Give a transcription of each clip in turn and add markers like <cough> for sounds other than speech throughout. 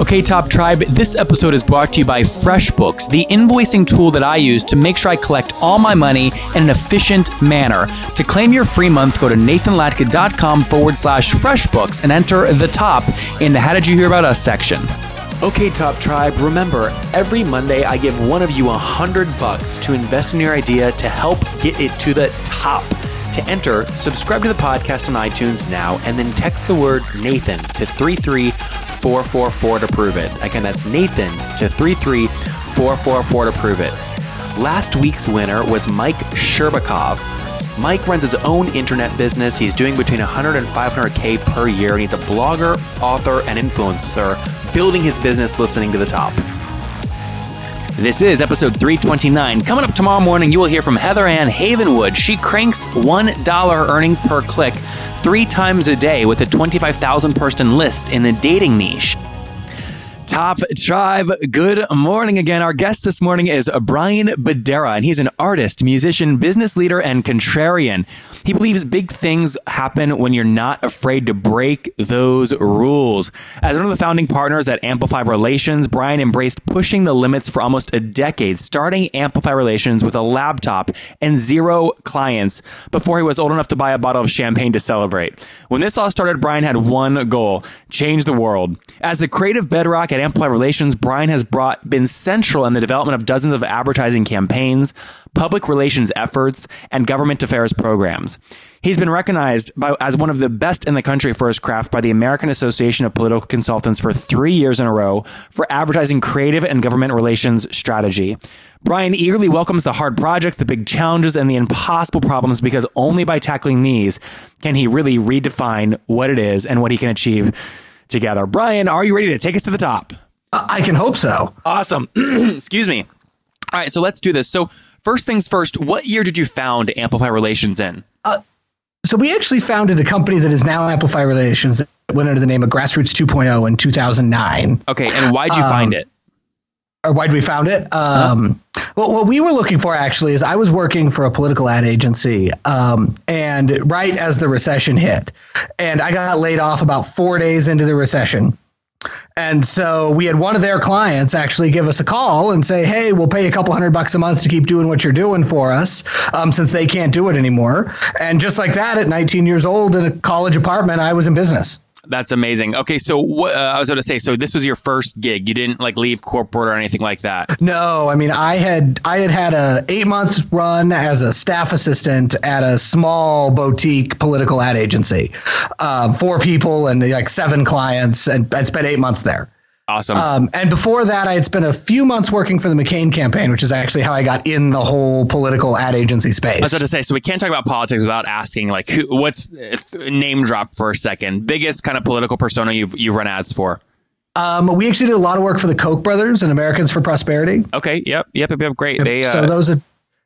Okay, Top Tribe, this episode is brought to you by FreshBooks, the invoicing tool that I use to make sure I collect all my money in an efficient manner. To claim your free month, go to nathanlatka.com forward slash FreshBooks and enter the top in the How Did You Hear About Us section. Okay, Top Tribe, remember, every Monday I give one of you a hundred bucks to invest in your idea to help get it to the top. To enter, subscribe to the podcast on iTunes now and then text the word Nathan to 33444 to prove it. Again, that's Nathan to 33444 to prove it. Last week's winner was Mike Sherbakov. Mike runs his own internet business. He's doing between 100 and 500K per year, and he's a blogger, author, and influencer building his business listening to the top. This is episode 329. Coming up tomorrow morning, you will hear from Heather Ann Havenwood. She cranks $1 earnings per click three times a day with a 25,000 person list in the dating niche. Top Tribe, good morning again. Our guest this morning is Brian Badera, and he's an artist, musician, business leader, and contrarian. He believes big things happen when you're not afraid to break those rules. As one of the founding partners at Amplify Relations, Brian embraced pushing the limits for almost a decade, starting Amplify Relations with a laptop and zero clients before he was old enough to buy a bottle of champagne to celebrate. When this all started, Brian had one goal change the world. As the creative bedrock at Amplify Relations, Brian has brought been central in the development of dozens of advertising campaigns, public relations efforts, and government affairs programs. He's been recognized by, as one of the best in the country for his craft by the American Association of Political Consultants for three years in a row for advertising creative and government relations strategy. Brian eagerly welcomes the hard projects, the big challenges, and the impossible problems because only by tackling these can he really redefine what it is and what he can achieve together. Brian, are you ready to take us to the top? I can hope so. Awesome. <clears throat> Excuse me. All right, so let's do this. So, first things first, what year did you found Amplify Relations in? Uh, so, we actually founded a company that is now Amplify Relations It went under the name of Grassroots 2.0 in 2009. Okay, and why'd you um, find it? Or why'd we found it? Um, huh? Well, what we were looking for actually is I was working for a political ad agency, um, and right as the recession hit, and I got laid off about four days into the recession. And so we had one of their clients actually give us a call and say, "Hey, we'll pay a couple hundred bucks a month to keep doing what you're doing for us, um, since they can't do it anymore." And just like that, at 19 years old in a college apartment, I was in business. That's amazing. Okay, so what uh, I was going to say, so this was your first gig. You didn't like leave corporate or anything like that. No, I mean, I had I had had a eight month run as a staff assistant at a small boutique political ad agency, um, four people and like seven clients, and I spent eight months there. Awesome. Um, and before that, I had spent a few months working for the McCain campaign, which is actually how I got in the whole political ad agency space. I was about to say, so we can't talk about politics without asking, like, who, what's name drop for a second? Biggest kind of political persona you've you've run ads for? Um, we actually did a lot of work for the Koch brothers and Americans for Prosperity. Okay. Yep. Yep. Yep. yep great. They, uh, so those are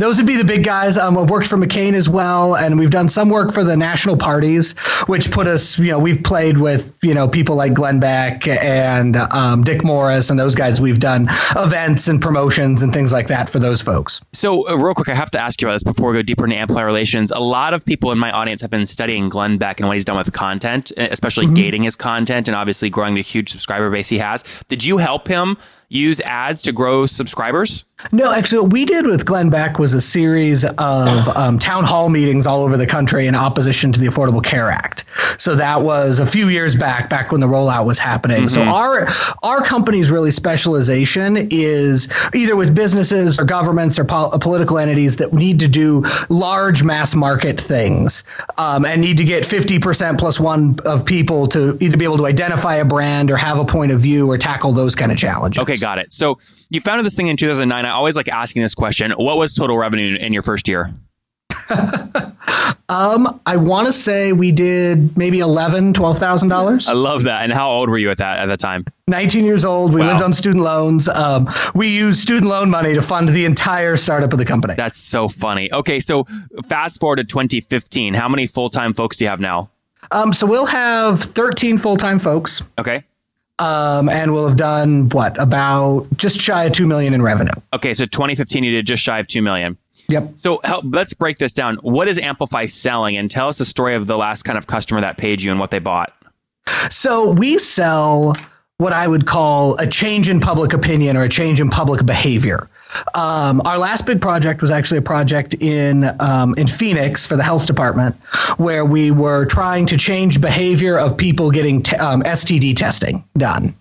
those would be the big guys. Um, I've worked for McCain as well, and we've done some work for the national parties, which put us, you know, we've played with, you know, people like Glenn Beck and um, Dick Morris and those guys. We've done events and promotions and things like that for those folks. So, uh, real quick, I have to ask you about this before we go deeper into Amplify Relations. A lot of people in my audience have been studying Glenn Beck and what he's done with content, especially mm-hmm. gating his content and obviously growing the huge subscriber base he has. Did you help him use ads to grow subscribers? No, actually, what we did with Glenn Beck was a series of um, town hall meetings all over the country in opposition to the Affordable Care Act. So that was a few years back, back when the rollout was happening. Mm-hmm. So our our company's really specialization is either with businesses or governments or po- political entities that need to do large mass market things um, and need to get fifty percent plus one of people to either be able to identify a brand or have a point of view or tackle those kind of challenges. Okay, got it. So you founded this thing in 2009. I always like asking this question. What was total revenue in your first year? <laughs> Um, I want to say we did maybe eleven, twelve thousand dollars. I love that. And how old were you at that at the time? 19 years old. We Wow. lived on student loans. Um, we used student loan money to fund the entire startup of the company. That's so funny. Okay, so fast forward to 2015. How many full time folks do you have now? Um, so we'll have 13 full time folks, Okay. Um, and we'll have done what about just shy of two million in revenue. Okay, so 2015, you did just shy of 2 million. Yep. So help, let's break this down. What is Amplify selling? And tell us the story of the last kind of customer that paid you and what they bought. So we sell what I would call a change in public opinion or a change in public behavior. Um, our last big project was actually a project in um, in Phoenix for the health department, where we were trying to change behavior of people getting t- um, STD testing done.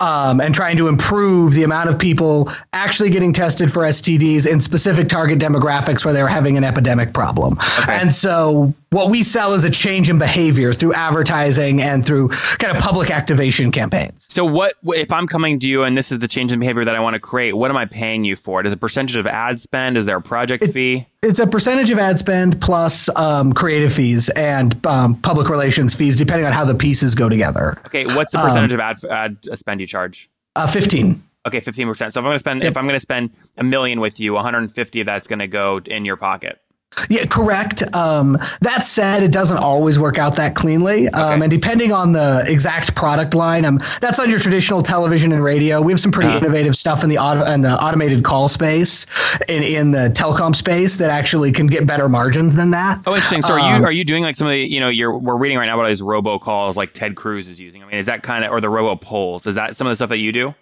Um, and trying to improve the amount of people actually getting tested for STDs in specific target demographics where they're having an epidemic problem. And so, what we sell is a change in behavior through advertising and through kind of public activation campaigns. So what if I'm coming to you and this is the change in behavior that I want to create? What am I paying you for? It is a percentage of ad spend? Is there a project fee? It's a percentage of ad spend plus um, creative fees and um, public relations fees, depending on how the pieces go together. Okay, what's the percentage of ad, ad spend you charge? Uh, 15. Okay, 15%. So if I'm going to spend if I'm going to spend a million with you, 150 of that's going to go in your pocket. Yeah, correct. Um, that said, it doesn't always work out that cleanly. Um, and depending on the exact product line, um, that's on your traditional television and radio. We have some pretty innovative stuff in the auto in the automated call space, in, in the telecom space that actually can get better margins than that. Oh, interesting. So are you are you doing like some of the you know you're we're reading right now about these robo calls like Ted Cruz is using? I mean, is that kind of or the robo polls? Is that some of the stuff that you do?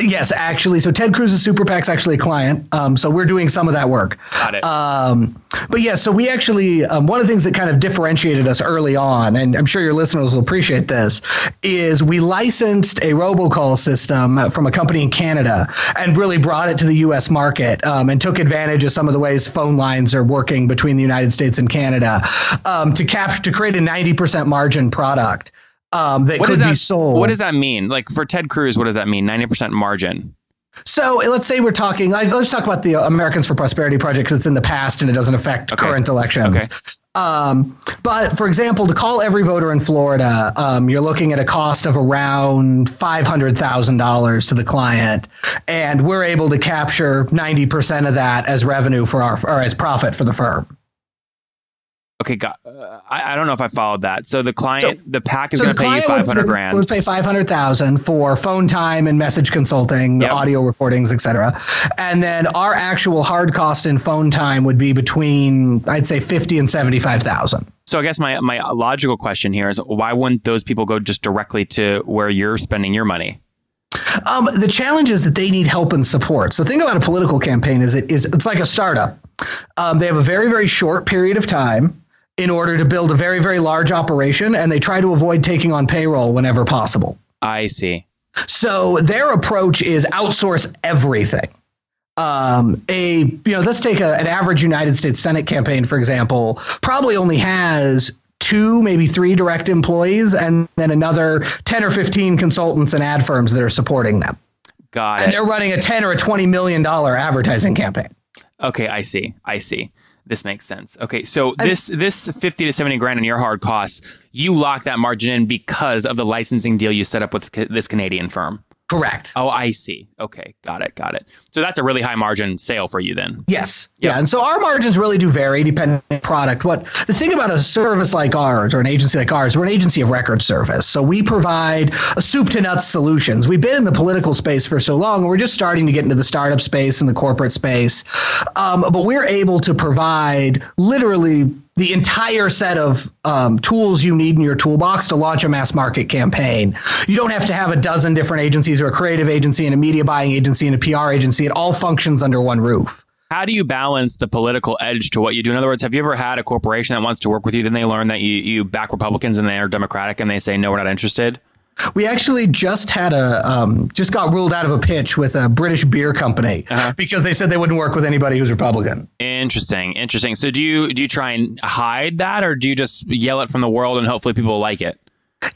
Yes, actually. So Ted Cruz's Super PAC's actually a client. Um, so we're doing some of that work. Got it. Um, but yeah, so we actually, um, one of the things that kind of differentiated us early on, and I'm sure your listeners will appreciate this, is we licensed a robocall system from a company in Canada and really brought it to the US market um, and took advantage of some of the ways phone lines are working between the United States and Canada um, to capture, to create a 90% margin product. Um, that What could does that be sold. What does that mean? Like for Ted Cruz, what does that mean? Ninety percent margin. So let's say we're talking. Let's talk about the Americans for Prosperity project because it's in the past and it doesn't affect Okay. current elections. Okay. Um, but for example, to call every voter in Florida, um, you're looking at a cost of around five hundred thousand dollars to the client, and we're able to capture ninety percent of that as revenue for our or as profit for the firm. Okay, got. Uh, I, I don't know if I followed that. So the client, the PAC is So going to pay you five would, grand. would pay five hundred thousand for phone time and message consulting, Yep. audio recordings, etc. And then our actual hard cost in phone time would be between I'd say fifty and seventy five thousand. So I guess my my logical question here is why wouldn't those people go just directly to where you're spending your money? Um, the challenge is that they need help and support. So the thing about a political campaign is it is it's like a startup. Um, they have a very very short period of time in order to build a very very large operation, and they try to avoid taking on payroll whenever possible. I see. So their approach is outsource everything. Um, a you know, let's take a, an average United States Senate campaign for example. Probably only has two, maybe three direct employees, and then another ten or fifteen consultants and ad firms that are supporting them. Got And it. And they're running a ten or a twenty million dollar advertising campaign. Okay, I see. I see. This makes sense. Okay, so this this fifty to seventy grand in your hard costs, you lock that margin in because of the licensing deal you set up with this Canadian firm. Correct. Oh, I see. Okay, got it, got it. So that's a really high margin sale for you then. Yes. Yeah. And so our margins really do vary depending on product. What the thing about a service like ours or an agency like ours, we're an agency of record service. So we provide a soup to nuts solutions. We've been in the political space for so long, we're just starting to get into the startup space and the corporate space. Um, but we're able to provide literally the entire set of um, tools you need in your toolbox to launch a mass market campaign. You don't have to have a dozen different agencies or a creative agency and a media buying agency and a PR agency. It all functions under one roof. How do you balance the political edge to what you do? In other words, have you ever had a corporation that wants to work with you, then they learn that you, you back Republicans and they're Democratic and they say, no, we're not interested? We actually just had a um, just got ruled out of a pitch with a British beer company because they said they wouldn't work with anybody who's Republican. Interesting, interesting. So do you do you try and hide that or do you just yell it from the world and hopefully people like it?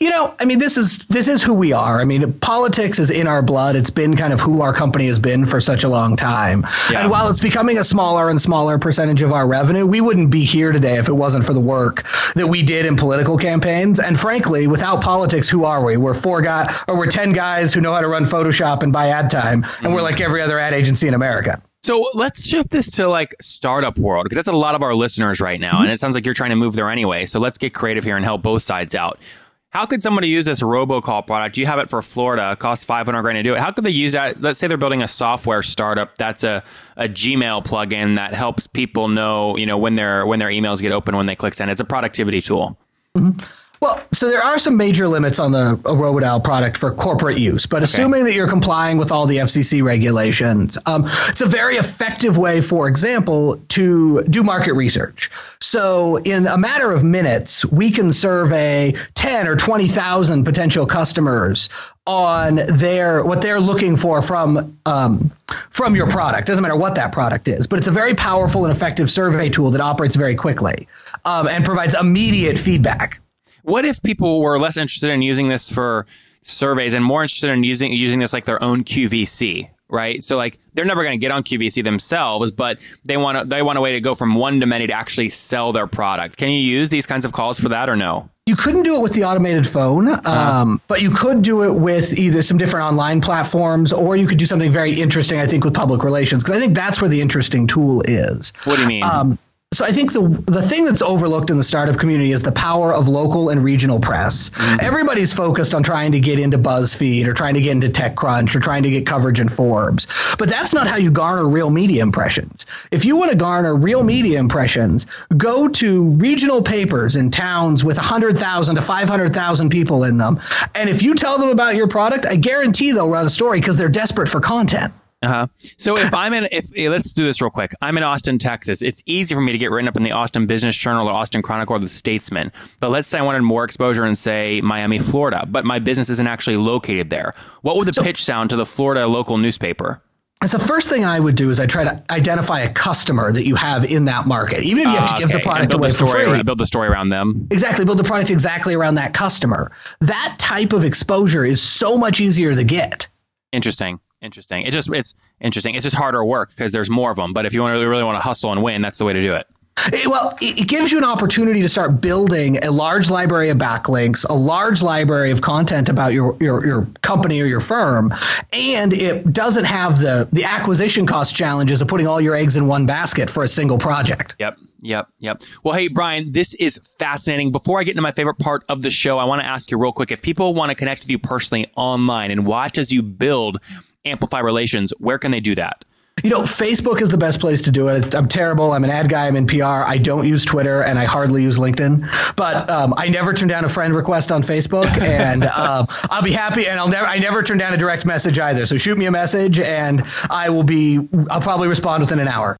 You know, I mean, this is this is who we are. I mean, politics is in our blood. It's been kind of who our company has been for such a long time. Yeah. And while it's becoming a smaller and smaller percentage of our revenue, we wouldn't be here today if it wasn't for the work that we did in political campaigns. And frankly, without politics, who are we? We're four guys, or we're ten guys who know how to run Photoshop and buy ad time, and mm-hmm. we're like every other ad agency in America. So let's shift this to like startup world because that's a lot of our listeners right now, mm-hmm. and it sounds like you're trying to move there anyway. So let's get creative here and help both sides out. How could somebody use this robocall product? You have it for Florida, it costs 500 grand to do it. How could they use that? Let's say they're building a software startup that's a, a Gmail plugin that helps people know, you know, when their when their emails get open when they click send. It's a productivity tool. Mm-hmm. Well, so there are some major limits on the Robodial product for corporate use, but okay. assuming that you're complying with all the FCC regulations, um, it's a very effective way, for example, to do market research. So in a matter of minutes, we can survey 10 or 20,000 potential customers on their what they're looking for from um, from your product. Doesn't matter what that product is, but it's a very powerful and effective survey tool that operates very quickly um, and provides immediate feedback. What if people were less interested in using this for surveys and more interested in using using this like their own QVC? Right. So like they're never going to get on QVC themselves, but they want to, they want a way to go from one to many to actually sell their product. Can you use these kinds of calls for that or no? You couldn't do it with the automated phone, uh-huh. um, uh but you could do it with either some different online platforms or you could do something very interesting, I think, with public relations, because I think that's where the interesting tool is. What do you mean? Um, so I think the the thing that's overlooked in the startup community is the power of local and regional press. Mm-hmm. Everybody's focused on trying to get into BuzzFeed or trying to get into TechCrunch or trying to get coverage in Forbes. But that's not how you garner real media impressions. If you want to garner real media impressions, go to regional papers in towns with 100,000 to 500,000 people in them. And if you tell them about your product, I guarantee they'll run a story because they're desperate for content. Uh-huh. So if I'm in, if let's do this real quick. I'm in Austin, Texas. It's easy for me to get written up in the Austin Business Journal or Austin Chronicle or the Statesman. But let's say I wanted more exposure in, say, Miami, Florida, but my business isn't actually located there. What would the so, pitch sound to the Florida local newspaper? So the first thing I would do is I try to identify a customer that you have in that market, even if you have to uh, give okay. the product away the story, for free. Build the story around them. Exactly, build the product exactly around that customer. That type of exposure is so much easier to get. Interesting. Interesting. It just it's interesting. It's just harder work because there's more of them. But if you want to really want to hustle and win, that's the way to do it. It, well, it gives you an opportunity to start building a large library of backlinks, a large library of content about your, your, your company or your firm, and it doesn't have the the acquisition cost challenges of putting all your eggs in one basket for a single project. Yep, yep, yep. Well, hey Brian, this is fascinating. Before I get into my favorite part of the show, I want to ask you real quick: if people want to connect with you personally online and watch as you build amplify relations, where can they do that? You know, Facebook is the best place to do it. I'm terrible. I'm an ad guy. I'm in PR. I don't use Twitter and I hardly use LinkedIn. But um, I never turn down a friend request on Facebook, <laughs> and um, I'll be happy. And I'll never. I never turn down a direct message either. So shoot me a message, and I will be. I'll probably respond within an hour.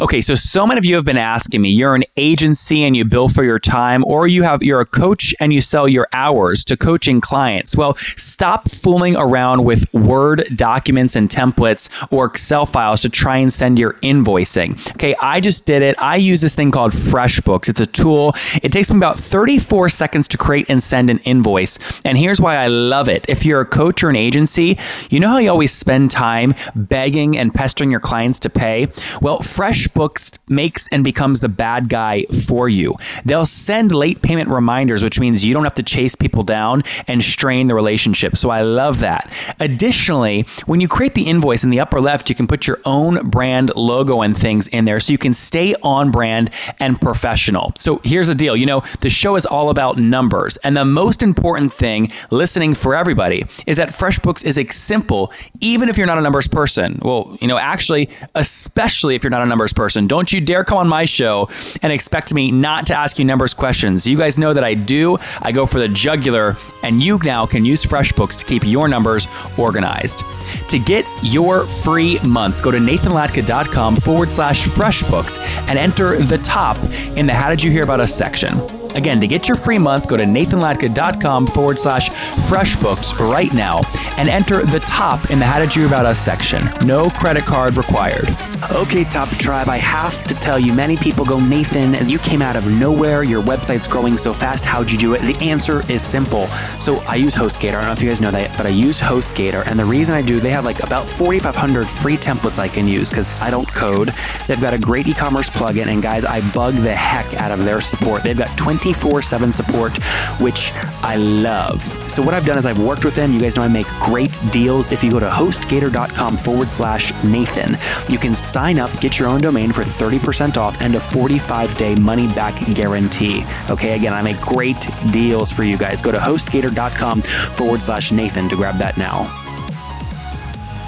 Okay, so so many of you have been asking me, you're an agency and you bill for your time or you have you're a coach and you sell your hours to coaching clients. Well, stop fooling around with Word documents and templates or Excel files to try and send your invoicing. Okay, I just did it. I use this thing called FreshBooks. It's a tool. It takes me about 34 seconds to create and send an invoice. And here's why I love it. If you're a coach or an agency, you know how you always spend time begging and pestering your clients to pay? Well, Fresh FreshBooks makes and becomes the bad guy for you. They'll send late payment reminders, which means you don't have to chase people down and strain the relationship. So I love that. Additionally, when you create the invoice in the upper left, you can put your own brand logo and things in there so you can stay on brand and professional. So here's the deal you know, the show is all about numbers. And the most important thing listening for everybody is that FreshBooks is a simple, even if you're not a numbers person. Well, you know, actually, especially if you're not a numbers person. Don't you dare come on my show and expect me not to ask you numbers questions. You guys know that I do. I go for the jugular, and you now can use FreshBooks to keep your numbers organized. To get your free month, go to nathanlatka.com forward slash FreshBooks and enter the top in the How Did You Hear About Us section. Again, to get your free month, go to nathanlatka.com forward slash freshbooks right now and enter the top in the How Did You About Us section. No credit card required. Okay, Top Tribe, I have to tell you, many people go, Nathan, you came out of nowhere. Your website's growing so fast. How'd you do it? The answer is simple. So I use HostGator. I don't know if you guys know that, but I use HostGator. And the reason I do, they have like about 4,500 free templates I can use because I don't code. They've got a great e commerce plugin. And guys, I bug the heck out of their support. They've got 24 7 support, which I love. So what I've done is I've worked with them. You guys know I make great deals. If you go to hostgator.com forward slash Nathan, you can sign up, get your own domain for 30% off and a 45 day money back guarantee. Okay, again, I make great deals for you guys. Go to hostgator.com forward slash Nathan to grab that now.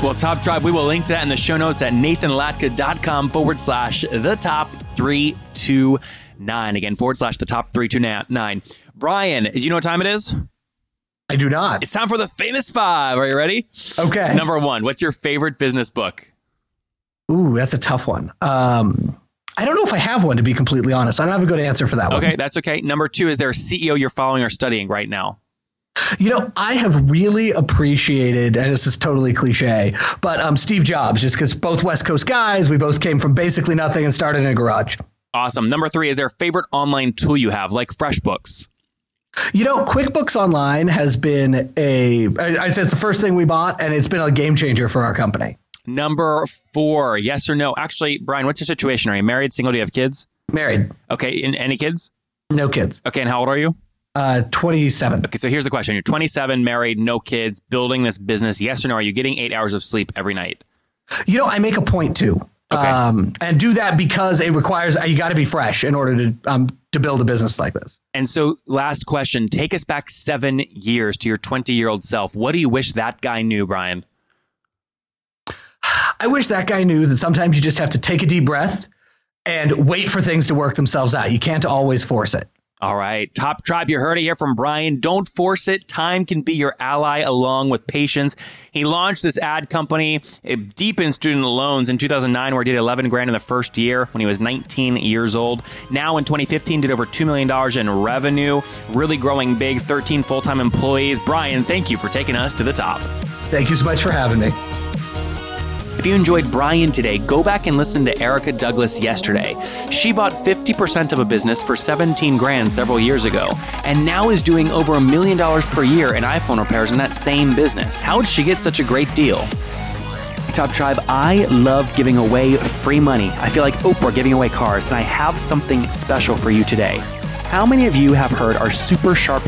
Well, Top Tribe, we will link to that in the show notes at nathanlatka.com forward slash the top three two nine. Again, forward slash the top three two nine. Brian, do you know what time it is? I do not. It's time for the famous five. Are you ready? Okay. Number one, what's your favorite business book? Ooh, that's a tough one. Um, I don't know if I have one to be completely honest. I don't have a good answer for that one. Okay, that's okay. Number two, is there a CEO you're following or studying right now? You know, I have really appreciated, and this is totally cliche, but um, Steve Jobs, just because both West Coast guys, we both came from basically nothing and started in a garage. Awesome. Number three, is there a favorite online tool you have, like FreshBooks? You know, QuickBooks Online has been a, I said it's the first thing we bought, and it's been a game changer for our company. Number four, yes or no? Actually, Brian, what's your situation? Are you married, single? Do you have kids? Married. Okay. And any kids? No kids. Okay. And how old are you? Uh, 27. Okay. So here's the question You're 27, married, no kids, building this business. Yes or no? Are you getting eight hours of sleep every night? You know, I make a point to. Okay. Um, and do that because it requires you got to be fresh in order to um, to build a business like this. And so, last question take us back seven years to your 20 year old self. What do you wish that guy knew, Brian? I wish that guy knew that sometimes you just have to take a deep breath and wait for things to work themselves out. You can't always force it. All right. Top tribe, you heard it here from Brian. Don't force it. Time can be your ally along with patience. He launched this ad company eh, deep in student loans in 2009, where he did 11 grand in the first year when he was 19 years old. Now in 2015, did over $2 million in revenue, really growing big, 13 full time employees. Brian, thank you for taking us to the top. Thank you so much for having me. If you enjoyed Brian today, go back and listen to Erica Douglas yesterday. She bought 50% of a business for 17 grand several years ago, and now is doing over a million dollars per year in iPhone repairs in that same business. How did she get such a great deal? Top Tribe, I love giving away free money. I feel like Oprah giving away cars, and I have something special for you today. How many of you have heard our super sharp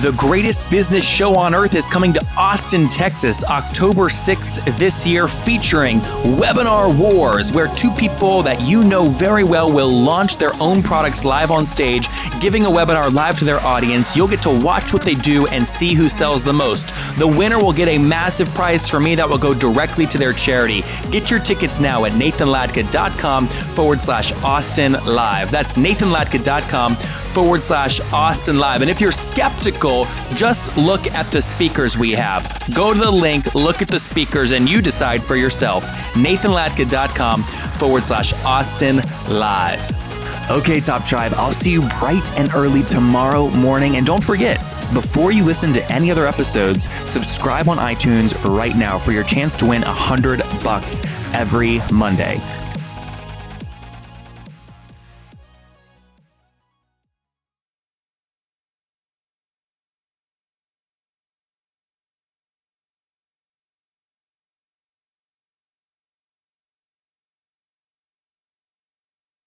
The greatest business show on earth is coming to Austin, Texas, October 6th this year, featuring Webinar Wars, where two people that you know very well will launch their own products live on stage, giving a webinar live to their audience. You'll get to watch what they do and see who sells the most. The winner will get a massive prize from me that will go directly to their charity. Get your tickets now at nathanlatka.com forward slash Austin Live. That's nathanlatka.com forward slash Austin Live. And if you're skeptical, just look at the speakers we have. Go to the link, look at the speakers, and you decide for yourself. NathanLatka.com forward slash Austin Live. Okay, Top Tribe, I'll see you bright and early tomorrow morning. And don't forget, before you listen to any other episodes, subscribe on iTunes right now for your chance to win a hundred bucks every Monday.